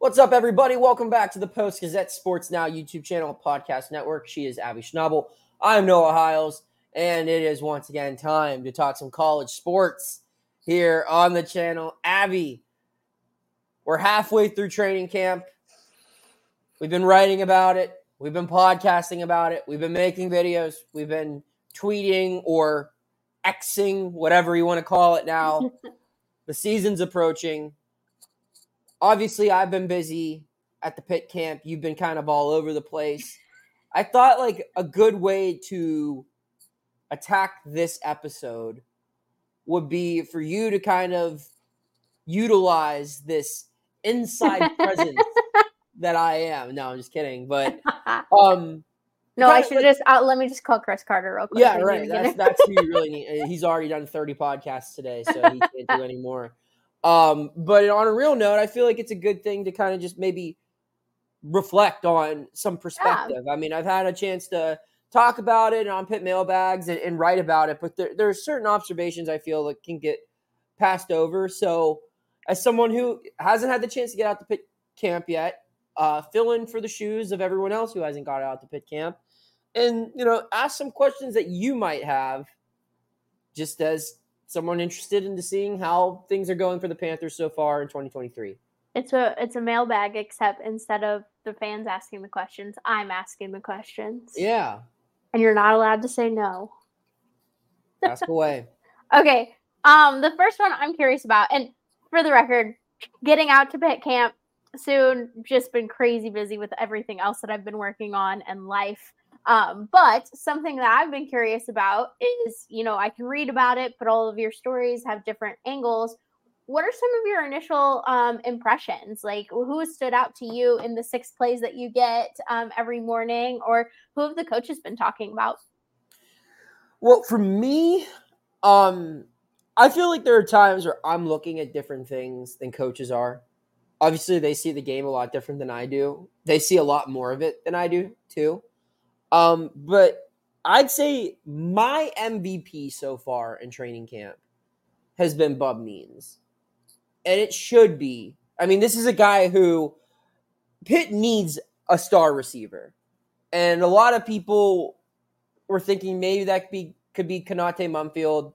What's up, everybody? Welcome back to the Post Gazette Sports Now YouTube channel podcast network. She is Abby Schnable. I'm Noah Hiles, and it is once again time to talk some college sports here on the channel. Abby, we're halfway through training camp. We've been writing about it, we've been podcasting about it, we've been making videos, we've been tweeting or Xing, whatever you want to call it now. the season's approaching obviously I've been busy at the Pitt camp. You've been kind of all over the place. I thought like a good way to attack this episode would be for you to kind of utilize this inside presence that I am. No, I'm just kidding. But um no, I should like, just uh, let me just call Chris Carter real quick. Yeah, right. That's that's who you really need. He's already done 30 podcasts today, so he can't do any more. Um, but on a real note, I feel like it's a good thing to kind of just maybe reflect on some perspective. Yeah. I mean, I've had a chance to talk about it on Pitt mailbags and, and write about it, but there, there are certain observations I feel that can get passed over. So, as someone who hasn't had the chance to get out to Pitt camp yet, uh, fill in for the shoes of everyone else who hasn't got out to Pitt camp, and you know, ask some questions that you might have, just as someone interested into seeing how things are going for the Panthers so far in 2023. It's a it's a mailbag, except instead of the fans asking the questions, I'm asking the questions. Yeah. And you're not allowed to say no. Ask away. okay. Um, the first one I'm curious about, and for the record, getting out to Pitt camp soon. Just been crazy busy with everything else that I've been working on and life. Um, but something that I've been curious about is, you know, I can read about it, but all of your stories have different angles. What are some of your initial um, impressions? Like, who stood out to you in the six plays that you get um, every morning, or who have the coaches been talking about? Well, for me, um, I feel like there are times where I'm looking at different things than coaches are. Obviously, they see the game a lot different than I do. They see a lot more of it than I do, too. Um, but I'd say my MVP so far in training camp has been Bub Means. And it should be. I mean, this is a guy who Pitt needs a star receiver. And a lot of people were thinking maybe that could be could be Konata Mumpfield.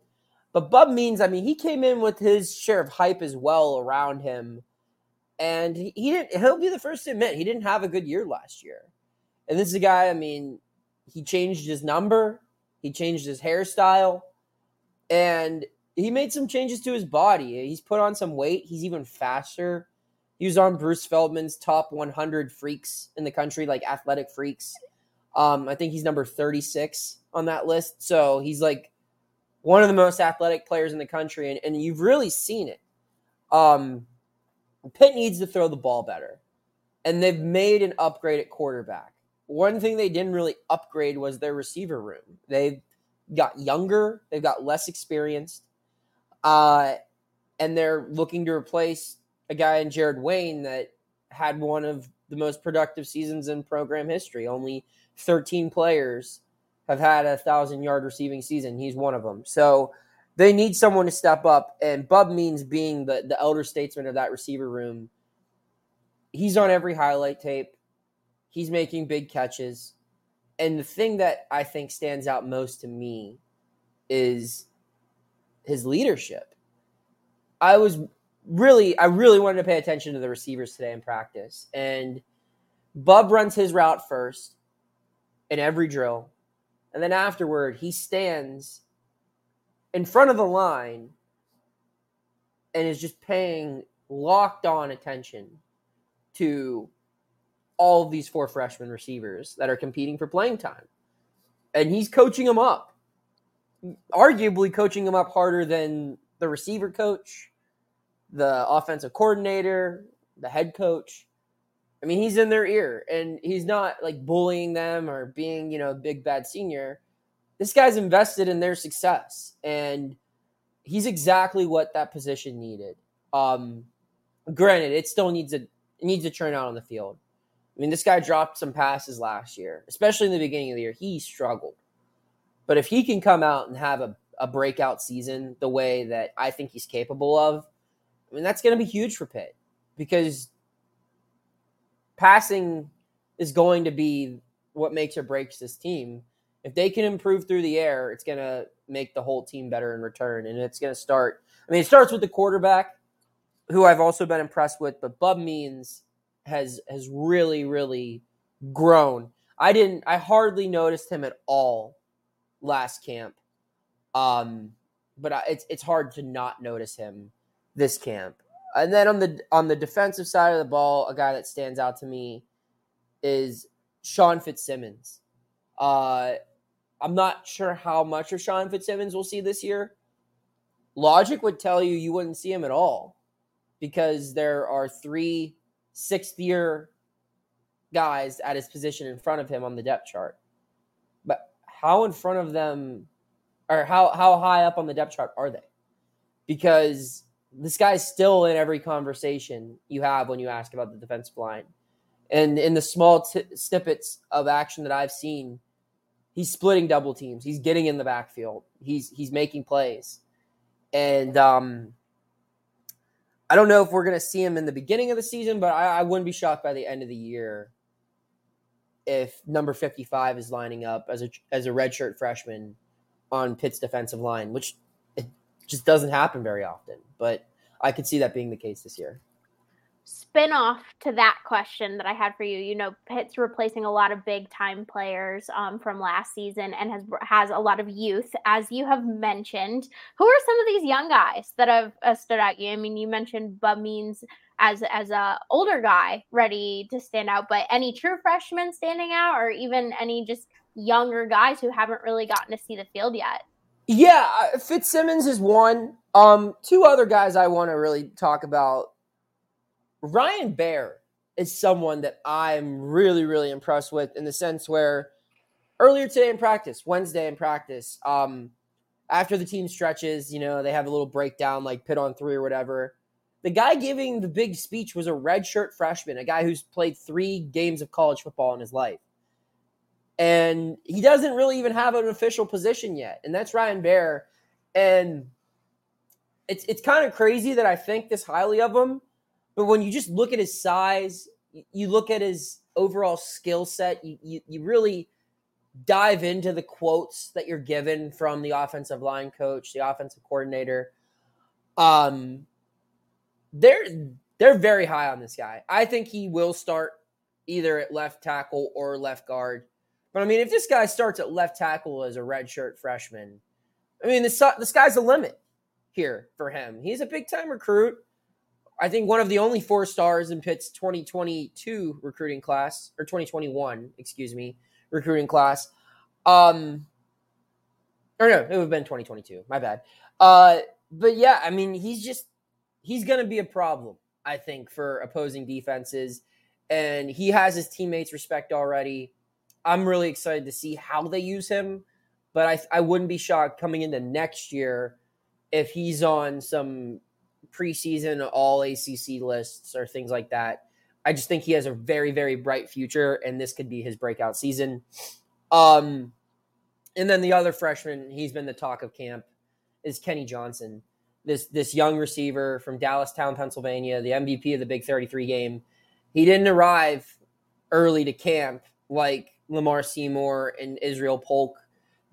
But Bub Means, I mean, he came in with his share of hype as well around him. And he, he didn't he'll be the first to admit he didn't have a good year last year. And this is a guy, I mean, he changed his number, he changed his hairstyle, and he made some changes to his body. He's put on some weight. He's even faster. He was on Bruce Feldman's top 100 freaks in the country, like athletic freaks. Um, I think he's number 36 on that list. So he's like one of the most athletic players in the country, and, and you've really seen it. Um, Pitt needs to throw the ball better, and they've made an upgrade at quarterback one thing they didn't really upgrade was their receiver room. They've got younger, they've got less experienced, uh, and they're looking to replace a guy in Jared Wayne that had one of the most productive seasons in program history. Only 13 players have had a thousand yard receiving season. He's one of them. So they need someone to step up, and Bub Means being the the elder statesman of that receiver room. He's on every highlight tape. He's making big catches. And the thing that I think stands out most to me is his leadership. I was really, I really wanted to pay attention to the receivers today in practice. And Bub runs his route first in every drill. And then afterward, he stands in front of the line and is just paying locked on attention to all of these four freshman receivers that are competing for playing time. And he's coaching them up, arguably coaching them up harder than the receiver coach, the offensive coordinator, the head coach. I mean, he's in their ear and he's not like bullying them or being, you know, a big bad senior. This guy's invested in their success and he's exactly what that position needed. Um, granted, it still needs a needs to turn out on the field. I mean, this guy dropped some passes last year, especially in the beginning of the year. He struggled. But if he can come out and have a, a breakout season the way that I think he's capable of, I mean, that's going to be huge for Pitt because passing is going to be what makes or breaks this team. If they can improve through the air, it's going to make the whole team better in return. And it's going to start. I mean, it starts with the quarterback, who I've also been impressed with, but Bub Means has has really, really grown. I didn't. I hardly noticed him at all last camp. Um, but I, it's it's hard to not notice him this camp. And then on the on the defensive side of the ball, a guy that stands out to me is Sean FitzSimmons. Uh, I'm not sure how much of Sean FitzSimmons we'll see this year. Logic would tell you you wouldn't see him at all because there are three sixth year guys at his position in front of him on the depth chart. But how in front of them or how how high up on the depth chart are they? Because this guy's still in every conversation you have when you ask about the defensive line. And in the small t- snippets of action that I've seen, he's splitting double teams. He's getting in the backfield. He's he's making plays. And um, I don't know if we're going to see him in the beginning of the season, but I, I wouldn't be shocked by the end of the year if number 55 is lining up as a as a redshirt freshman on Pitt's defensive line, which it just doesn't happen very often. But I could see that being the case this year. Spin off to that question that I had for you. You know, Pitt's replacing a lot of big time players um, from last season and has has a lot of youth, as you have mentioned. Who are some of these young guys that have uh, stood out? You, I mean, you mentioned Bub Means as as a older guy ready to stand out, but any true freshmen standing out, or even any just younger guys who haven't really gotten to see the field yet. Yeah, uh, FitzSimmons is one. Um, two other guys I want to really talk about. Ryan Baer is someone that I'm really, really impressed with in the sense where earlier today in practice, Wednesday in practice, um, after the team stretches, you know, they have a little breakdown like Pitt on three or whatever. The guy giving the big speech was a redshirt freshman, a guy who's played three games of college football in his life and he doesn't really even have an official position yet, and that's Ryan Baer. And it's it's kind of crazy that I think this highly of him, but when you just look at his size, you look at his overall skill set, you, you, you really dive into the quotes that you're given from the offensive line coach, the offensive coordinator. Um, they're they're very high on this guy. I think he will start either at left tackle or left guard. But I mean, if this guy starts at left tackle as a redshirt freshman, I mean, the, the sky's the limit here for him. He's a big time recruit. I think one of the only four stars in Pitt's 2022 recruiting class, or 2021, excuse me, recruiting class. Um, or no, it would have been 2022. My bad. Uh, but yeah, I mean, he's just he's going to be a problem, I think, for opposing defenses, and he has his teammates' respect already. I'm really excited to see how they use him, but I I wouldn't be shocked coming into next year if he's on some preseason all ACC lists or things like that. I just think he has a very very bright future, and this could be his breakout season. Um, and then the other freshman, he's been the talk of camp, is Kenny Johnson. This this young receiver from Dallastown, Pennsylvania, the MVP of the Big 33 game. He didn't arrive early to camp like Lamar Seymour and Israel Polk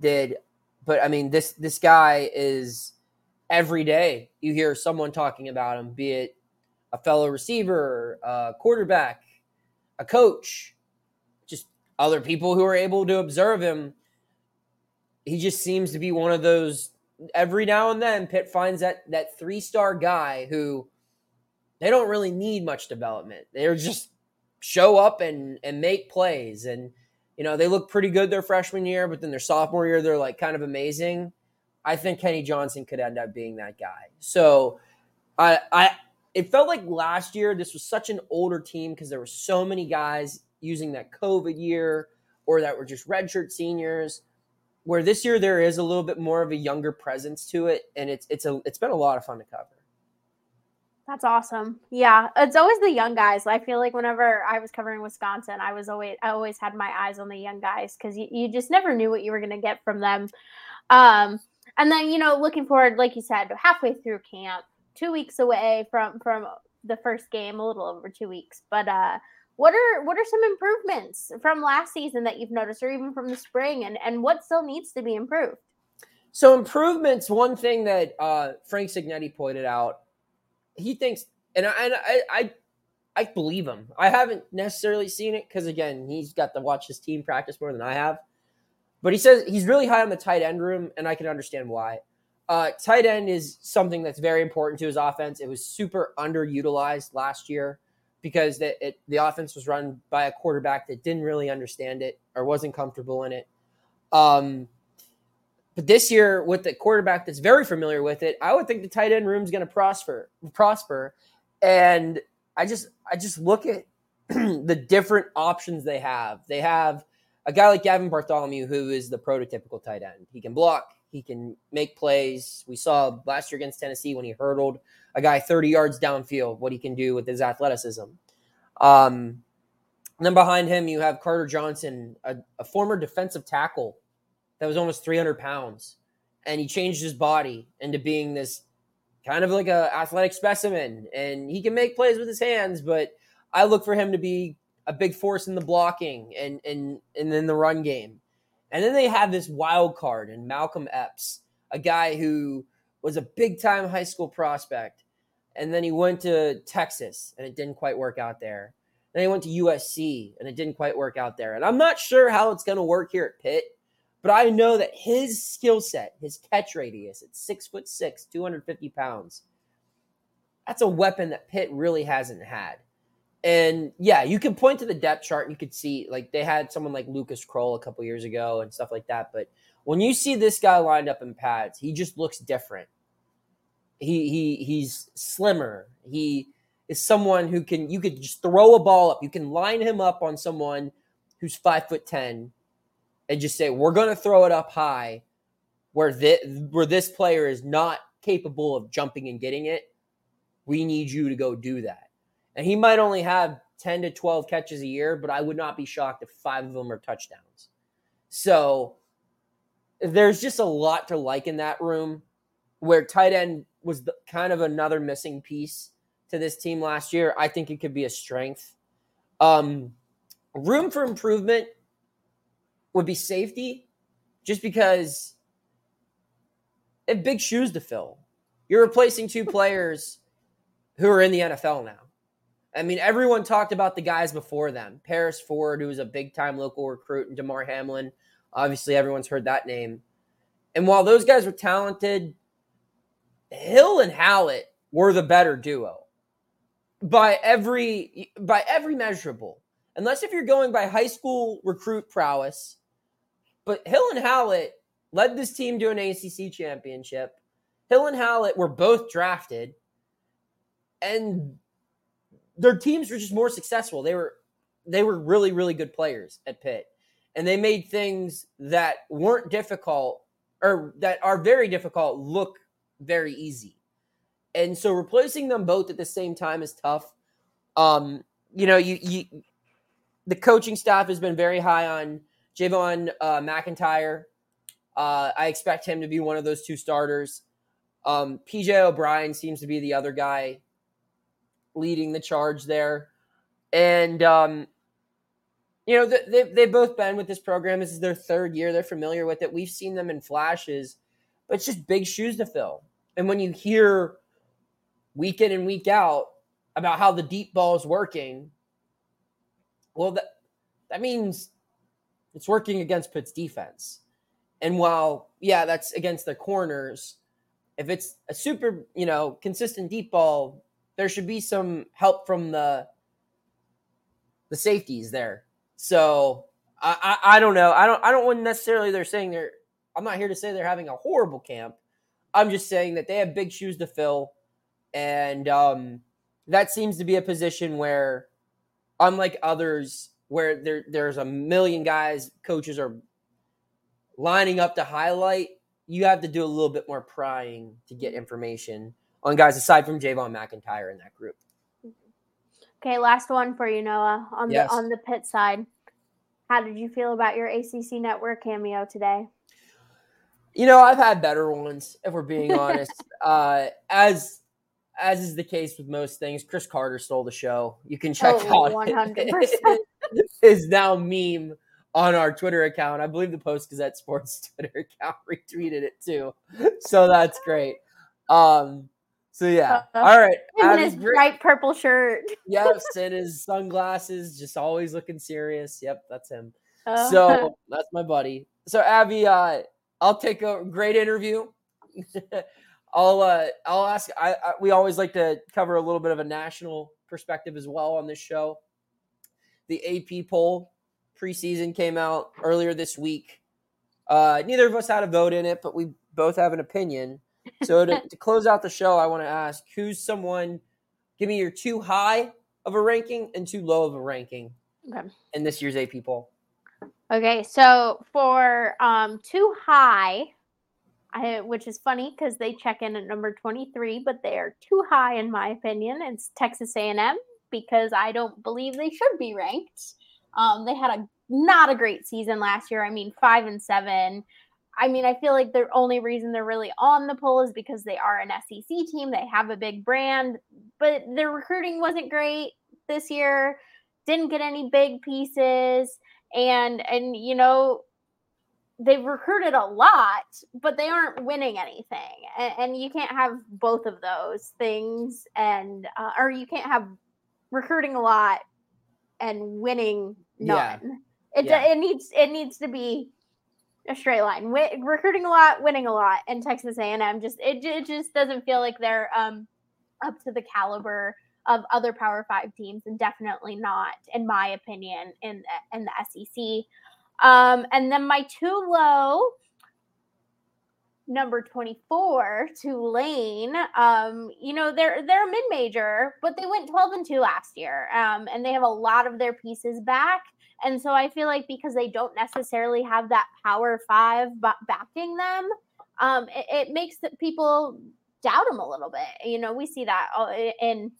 did. But I mean, this this guy is every day you hear someone talking about him, be it a fellow receiver, a quarterback, a coach, just other people who are able to observe him. He just seems to be one of those. Every now and then, Pitt finds that that three star guy who they don't really need much development. They're just show up and and make plays and you know, they look pretty good their freshman year, but then their sophomore year, they're like kind of amazing. I think Kenny Johnson could end up being that guy. So I, I, it felt like last year this was such an older team because there were so many guys using that COVID year or that were just redshirt seniors. Where this year there is a little bit more of a younger presence to it, and it's it's a it's been a lot of fun to cover. That's awesome. Yeah, it's always the young guys. I feel like whenever I was covering Wisconsin, I was always I always had my eyes on the young guys because you, you just never knew what you were going to get from them. Um, and then you know, looking forward, like you said, halfway through camp, two weeks away from from the first game, a little over two weeks. But uh, what are what are some improvements from last season that you've noticed or even from the spring and and what still needs to be improved so improvements one thing that uh, frank Cignetti pointed out he thinks and I, and I, I I believe him. I haven't necessarily seen it because again, he's got to watch his team practice more than I have. But he says he's really high on the tight end room, and I can understand why. Uh, tight end is something that's very important to his offense. It was super underutilized last year because the, it, the offense was run by a quarterback that didn't really understand it or wasn't comfortable in it. Um, but this year, with the quarterback that's very familiar with it, I would think the tight end room is going to prosper. Prosper, and I just I just look at the different options they have. They have a guy like Gavin Bartholomew, who is the prototypical tight end. He can block, he can make plays. We saw last year against Tennessee when he hurdled a guy 30 yards downfield, what he can do with his athleticism. Um, then behind him, you have Carter Johnson, a, a former defensive tackle that was almost 300 pounds. And he changed his body into being this kind of like a athletic specimen. And he can make plays with his hands, but I look for him to be a big force in the blocking and and and in the run game. And then they have this wild card in Malcolm Epps, a guy who was a big time high school prospect. And then he went to Texas and it didn't quite work out there. Then he went to USC and it didn't quite work out there. And I'm not sure how it's going to work here at Pitt, but I know that his skill set, his catch radius at six foot six, 250 pounds, that's a weapon that Pitt really hasn't had. And yeah, you can point to the depth chart and you could see like they had someone like Lucas Krull a couple years ago and stuff like that. But when you see this guy lined up in pads, he just looks different. He he he's slimmer. He is someone who can you could just throw a ball up. You can line him up on someone who's five foot ten and just say, We're gonna throw it up high where this where this player is not capable of jumping and getting it. We need you to go do that and he might only have 10 to 12 catches a year, but I would not be shocked if five of them are touchdowns. So there's just a lot to like in that room where tight end was the, kind of another missing piece to this team last year. I think it could be a strength. Um, room for improvement would be safety, just because have big shoes to fill. You're replacing two players who are in the NFL now. I mean, everyone talked about the guys before them. Paris Ford, who was a big time local recruit, and Damar Hamlin. Obviously, everyone's heard that name. And while those guys were talented, Hill and Hallett were the better duo by every by every measurable. Unless if you're going by high school recruit prowess, but Hill and Hallett led this team to an ACC championship. Hill and Hallett were both drafted, and their teams were just more successful. They were they were really really good players at Pitt, and they made things that weren't difficult or that are very difficult look very easy. And so replacing them both at the same time is tough. Um, you know, you you the coaching staff has been very high on Javon uh, McIntyre. Uh, I expect him to be one of those two starters. Um, PJ O'Brien seems to be the other guy leading the charge there. And, um, you know, they, they've both been with this program. This is their third year. They're familiar with it. We've seen them in flashes, but it's just big shoes to fill. And when you hear week in and week out about how the deep ball is working, well, that, that means it's working against Pitt's defense. And while, yeah, that's against the corners, if it's a super, you know, consistent deep ball, there should be some help from the the safeties there. So I, I, I don't know. I don't I don't want necessarily they're saying they're I'm not here to say they're having a horrible camp. I'm just saying that they have big shoes to fill. And um, that seems to be a position where, unlike others, where there, there's a million guys, coaches are lining up to highlight, you have to do a little bit more prying to get information on guys aside from Javon McIntyre in that group. Okay, last one for you, Noah. On yes. the on the Pitt side, how did you feel about your ACC network cameo today? You know, I've had better ones, if we're being honest. uh, as as is the case with most things, Chris Carter stole the show. You can check Oh, out 100%. his now meme on our Twitter account. I believe the Post Gazette Sports Twitter account retweeted it too. So that's great. Um, so yeah. Uh, All right. Abby's his great- bright purple shirt. yes, and his sunglasses, just always looking serious. Yep, that's him. Uh, So that's my buddy. So Abby, uh, I'll take a great interview. I'll uh, I'll ask. I, I we always like to cover a little bit of a national perspective as well on this show. The AP poll preseason came out earlier this week. Uh, neither of us had a vote in it, but we both have an opinion. So to, to close out the show, I want to ask who's someone. Give me your too high of a ranking and too low of a ranking Okay. in this year's AP poll. Okay, so for um too high, I, which is funny because they check in at number 23, but they are too high in my opinion. It's Texas A&M because I don't believe they should be ranked. Um, they had a not a great season last year. I mean, five and seven. I mean, I feel like the only reason they're really on the poll is because they are an SEC team. They have a big brand, but their recruiting wasn't great this year. Didn't get any big pieces and and you know they've recruited a lot but they aren't winning anything and, and you can't have both of those things and uh, or you can't have recruiting a lot and winning Yeah. none it, Yeah. it needs it needs to be a straight line Wi- recruiting a lot winning a lot and texas a&m just it, it just doesn't feel like they're um up to the caliber of other Power Five teams, and definitely not, in my opinion, in the, in the SEC. Um, and then my too low, number twenty four, Tulane. Um, you know they're they're a mid major, but they went twelve and two last year, um, and they have a lot of their pieces back. And so I feel like because they don't necessarily have that Power Five ba- backing them, um, it, it makes the people doubt them a little bit. You know, we see that in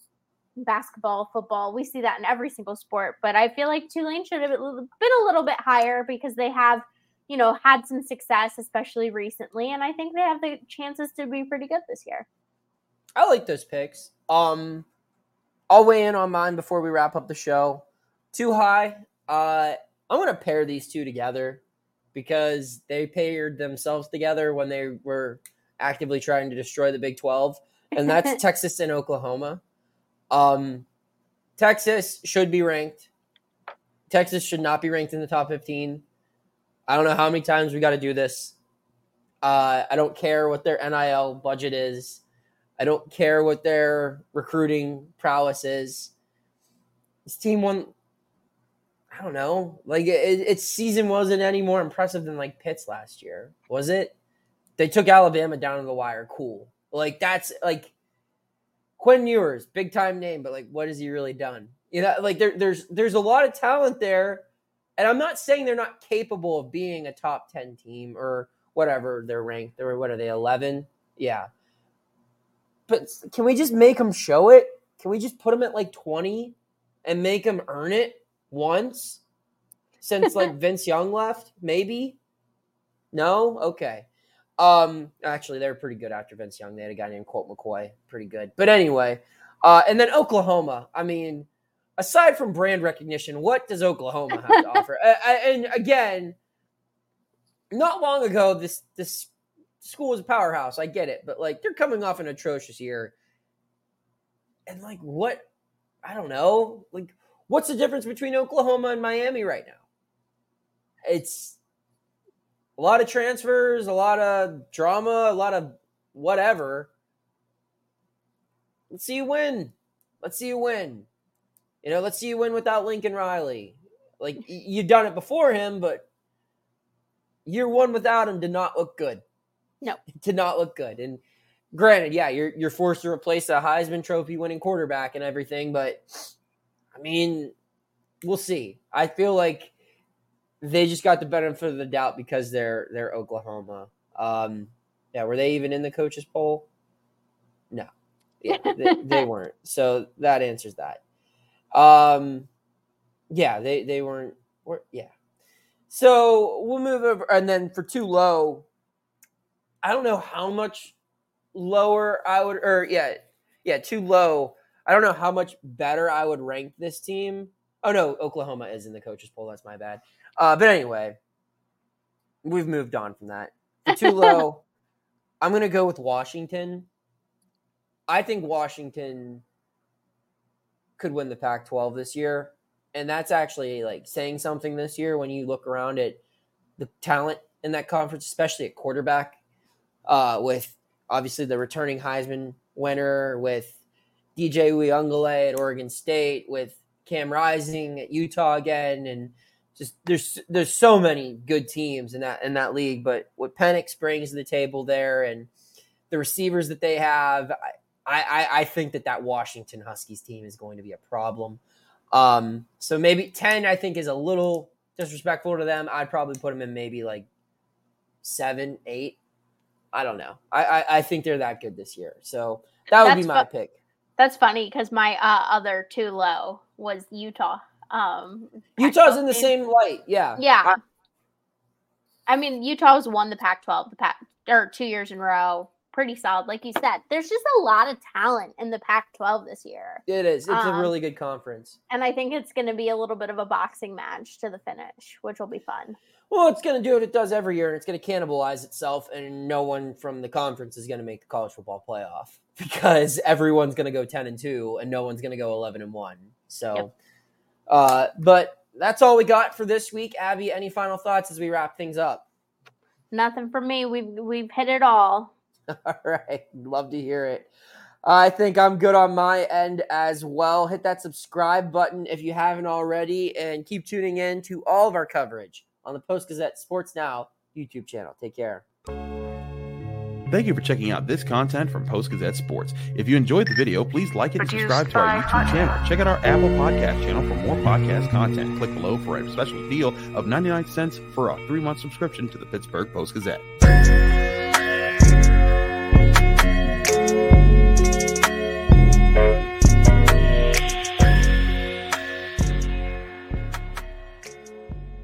basketball, football. We see that in every single sport. But I feel like Tulane should have been a little bit higher because they have, you know, had some success, especially recently. And I think they have the chances to be pretty good this year. I like those picks. Um, I'll weigh in on mine before we wrap up the show. Too high. Uh, I'm gonna pair these two together because they paired themselves together when they were actively trying to destroy the Big 12, and that's Texas and Oklahoma. Um, Texas should be ranked. Texas should not be ranked in the top 15. I don't know how many times we got to do this. Uh, I don't care what their NIL budget is. I don't care what their recruiting prowess is. This team won. I don't know. Like it, its season wasn't any more impressive than like Pitt's last year, was it? They took Alabama down to the wire. Cool. Like that's like Quinn Ewers, big time name, but like what has he really done? You know, like there, there's there's a lot of talent there, and I'm not saying they're not capable of being a top ten team or whatever they're ranked. They're what are they? Eleven? Yeah. But can we just make them show it? Can we just put them at like twenty and make them earn it once? Since like Vince Young left, maybe. No, okay. Um, actually, they were pretty good after Vince Young. They had a guy named Colt McCoy, pretty good. But anyway, uh, and then Oklahoma. I mean, aside from brand recognition, what does Oklahoma have to offer? And again, not long ago, this this school was a powerhouse. I get it, but like they're coming off an atrocious year, and like what? I don't know. Like, what's the difference between Oklahoma and Miami right now? It's a lot of transfers, a lot of drama, a lot of whatever. Let's see you win. Let's see you win. You know, let's see you win without Lincoln Riley. Like you've done it before him, but year one without him did not look good. No. It did not look good. And granted, yeah, you're you're forced to replace a Heisman Trophy winning quarterback and everything, but I mean, we'll see. I feel like they just got the benefit of the doubt because they're they're Oklahoma. Um, yeah, were they even in the coaches poll? No, yeah, they, they weren't. So that answers that. Um, yeah, they they weren't. Were, yeah. So we'll move over, and then for too low, I don't know how much lower I would, or yeah, yeah, too low. I don't know how much better I would rank this team. Oh no, Oklahoma is in the coaches poll. That's my bad. Uh, but anyway, we've moved on from that. For too low, I'm gonna go with Washington. I think Washington could win the Pac-12 this year, and that's actually like saying something this year when you look around at the talent in that conference, especially at quarterback, uh, with obviously the returning Heisman winner, with DJ Uiagalelei at Oregon State, with Cam Rising at Utah again, and just there's there's so many good teams in that in that league. But what Penix brings to the table there, and the receivers that they have, I I, I think that that Washington Huskies team is going to be a problem. Um, so maybe ten, I think, is a little disrespectful to them. I'd probably put them in maybe like seven, eight. I don't know. I I, I think they're that good this year. So that would That's be my fu- pick. That's funny because my uh, other too low was Utah. Um, Utah's in the same light. Yeah. Yeah. I mean, Utah's won the Pac-12 the Pac or two years in a row. Pretty solid, like you said. There's just a lot of talent in the Pac-12 this year, It is. It's a Um, really good conference. and I think it's going to be a little bit of a boxing match to the finish, which will be fun. Well, it's going to do what it does every year, and it's going to cannibalize itself, and no one from the conference is going to make the college football playoff because everyone's going to go ten and two, and no one's going to go eleven and one. So, Yep. uh, but that's all we got for this week. Abby, any final thoughts as we wrap things up? Nothing for me. We've we've hit it all. All right, love to hear it. I think I'm good on my end as well. Hit that subscribe button if you haven't already, and keep tuning in to all of our coverage on the Post Gazette Sports Now YouTube channel. Take care. Thank you for checking out this content from Post Gazette Sports. If you enjoyed the video, please like it and subscribe to our YouTube channel. Check out our Apple Podcast channel for more podcast content. Click below for a special deal of 99 cents for a three month subscription to the Pittsburgh Post Gazette.